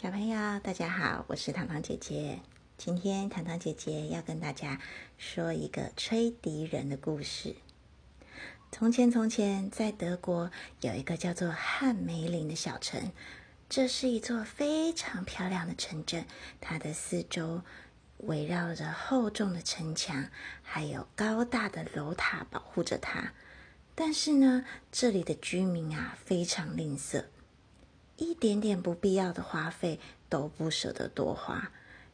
小朋友，大家好，我是糖糖姐姐。今天糖糖姐姐要跟大家说一个吹笛人的故事。从前，从前，在德国有一个叫做汉梅林的小城，这是一座非常漂亮的城镇，它的四周围绕着厚重的城墙，还有高大的楼塔保护着它。但是呢，这里的居民啊，非常吝啬。一点点不必要的花费都不舍得多花，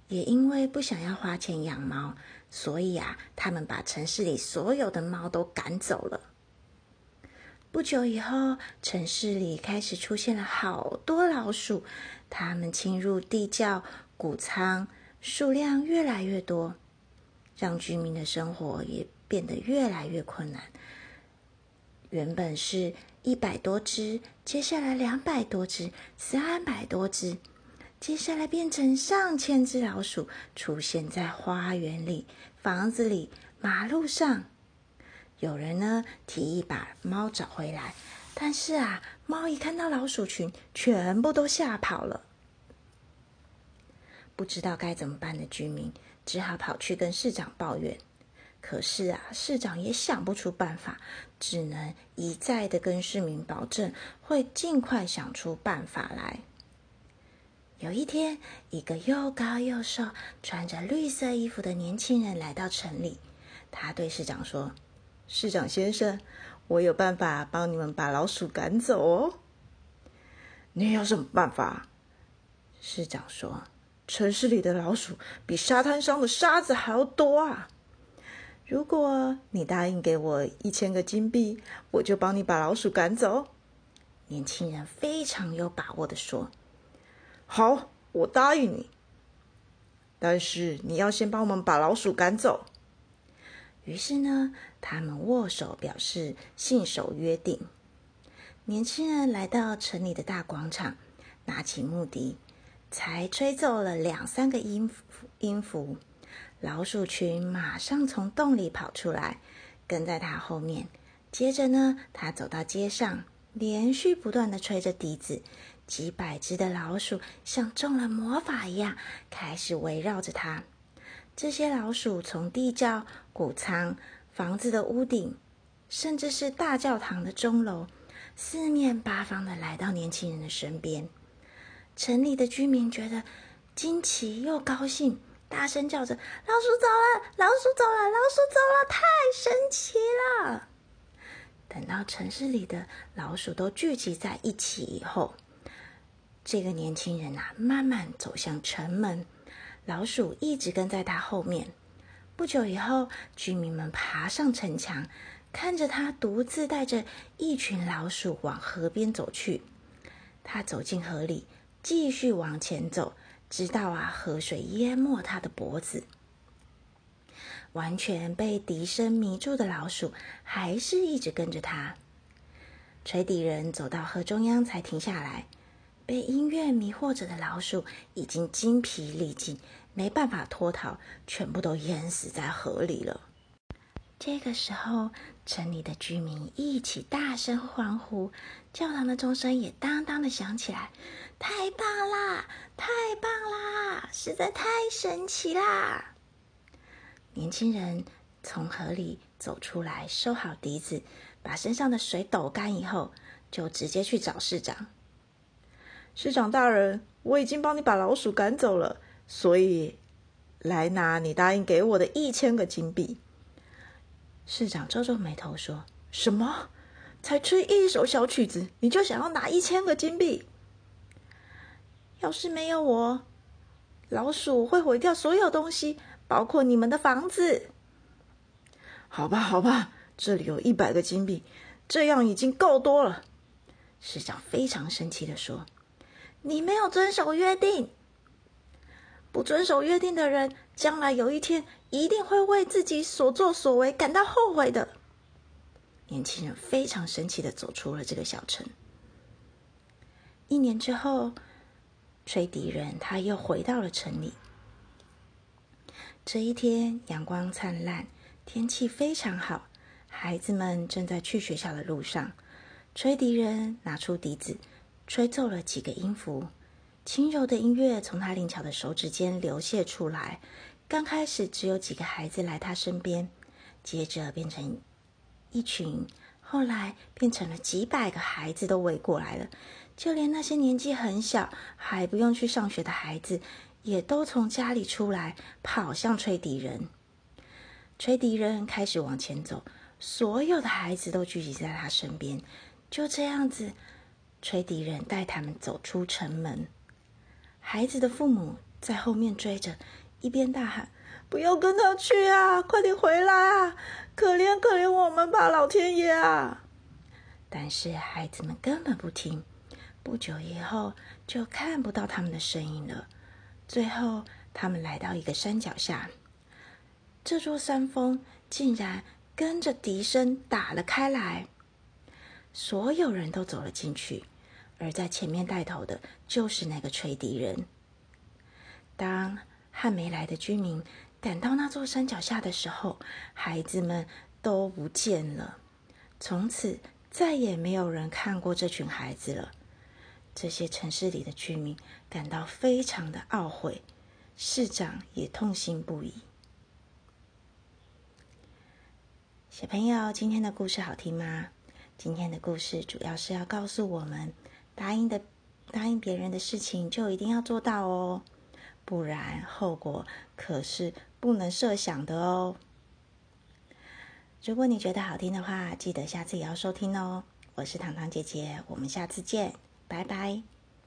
也因为不想要花钱养猫，所以啊，他们把城市里所有的猫都赶走了。不久以后，城市里开始出现了好多老鼠，它们侵入地窖、谷仓，数量越来越多，让居民的生活也变得越来越困难。原本是。一百多只，接下来两百多只，三百多只，接下来变成上千只老鼠出现在花园里、房子里、马路上。有人呢提议把猫找回来，但是啊，猫一看到老鼠群，全部都吓跑了。不知道该怎么办的居民只好跑去跟市长抱怨。可是啊，市长也想不出办法，只能一再的跟市民保证会尽快想出办法来。有一天，一个又高又瘦、穿着绿色衣服的年轻人来到城里，他对市长说：“市长先生，我有办法帮你们把老鼠赶走哦。”“你有什么办法？”市长说：“城市里的老鼠比沙滩上的沙子还要多啊。”如果你答应给我一千个金币，我就帮你把老鼠赶走。”年轻人非常有把握的说。“好，我答应你。但是你要先帮我们把老鼠赶走。”于是呢，他们握手表示信守约定。年轻人来到城里的大广场，拿起木笛，才吹奏了两三个音符，音符。老鼠群马上从洞里跑出来，跟在他后面。接着呢，他走到街上，连续不断的吹着笛子。几百只的老鼠像中了魔法一样，开始围绕着他。这些老鼠从地窖、谷仓、房子的屋顶，甚至是大教堂的钟楼，四面八方的来到年轻人的身边。城里的居民觉得惊奇又高兴。大声叫着：“老鼠走了！老鼠走了！老鼠走了！太神奇了！”等到城市里的老鼠都聚集在一起以后，这个年轻人啊，慢慢走向城门，老鼠一直跟在他后面。不久以后，居民们爬上城墙，看着他独自带着一群老鼠往河边走去。他走进河里，继续往前走。直到啊，河水淹没他的脖子，完全被笛声迷住的老鼠，还是一直跟着他。吹笛人走到河中央才停下来。被音乐迷惑着的老鼠已经精疲力尽，没办法脱逃，全部都淹死在河里了。这个时候，城里的居民一起大声欢呼，教堂的钟声也当当的响起来。太棒啦！太棒啦！实在太神奇啦！年轻人从河里走出来，收好笛子，把身上的水抖干以后，就直接去找市长。市长大人，我已经帮你把老鼠赶走了，所以来拿你答应给我的一千个金币。市长皱皱眉头说：“什么？才吹一首小曲子，你就想要拿一千个金币？要是没有我，老鼠会毁掉所有东西，包括你们的房子。”好吧，好吧，这里有一百个金币，这样已经够多了。市长非常生气的说：“你没有遵守约定。”不遵守约定的人，将来有一天一定会为自己所作所为感到后悔的。年轻人非常生气的走出了这个小城。一年之后，吹笛人他又回到了城里。这一天，阳光灿烂，天气非常好，孩子们正在去学校的路上。吹笛人拿出笛子，吹奏了几个音符。轻柔的音乐从他灵巧的手指间流泻出来。刚开始只有几个孩子来他身边，接着变成一群，后来变成了几百个孩子都围过来了。就连那些年纪很小还不用去上学的孩子，也都从家里出来，跑向吹笛人。吹笛人开始往前走，所有的孩子都聚集在他身边。就这样子，吹笛人带他们走出城门。孩子的父母在后面追着，一边大喊：“不要跟他去啊！快点回来啊！可怜可怜我们吧，老天爷啊！”但是孩子们根本不听。不久以后，就看不到他们的身影了。最后，他们来到一个山脚下，这座山峰竟然跟着笛声打了开来。所有人都走了进去。而在前面带头的就是那个吹笛人。当汉没来的居民赶到那座山脚下的时候，孩子们都不见了。从此再也没有人看过这群孩子了。这些城市里的居民感到非常的懊悔，市长也痛心不已。小朋友，今天的故事好听吗？今天的故事主要是要告诉我们。答应的，答应别人的事情就一定要做到哦，不然后果可是不能设想的哦。如果你觉得好听的话，记得下次也要收听哦。我是糖糖姐姐，我们下次见，拜拜。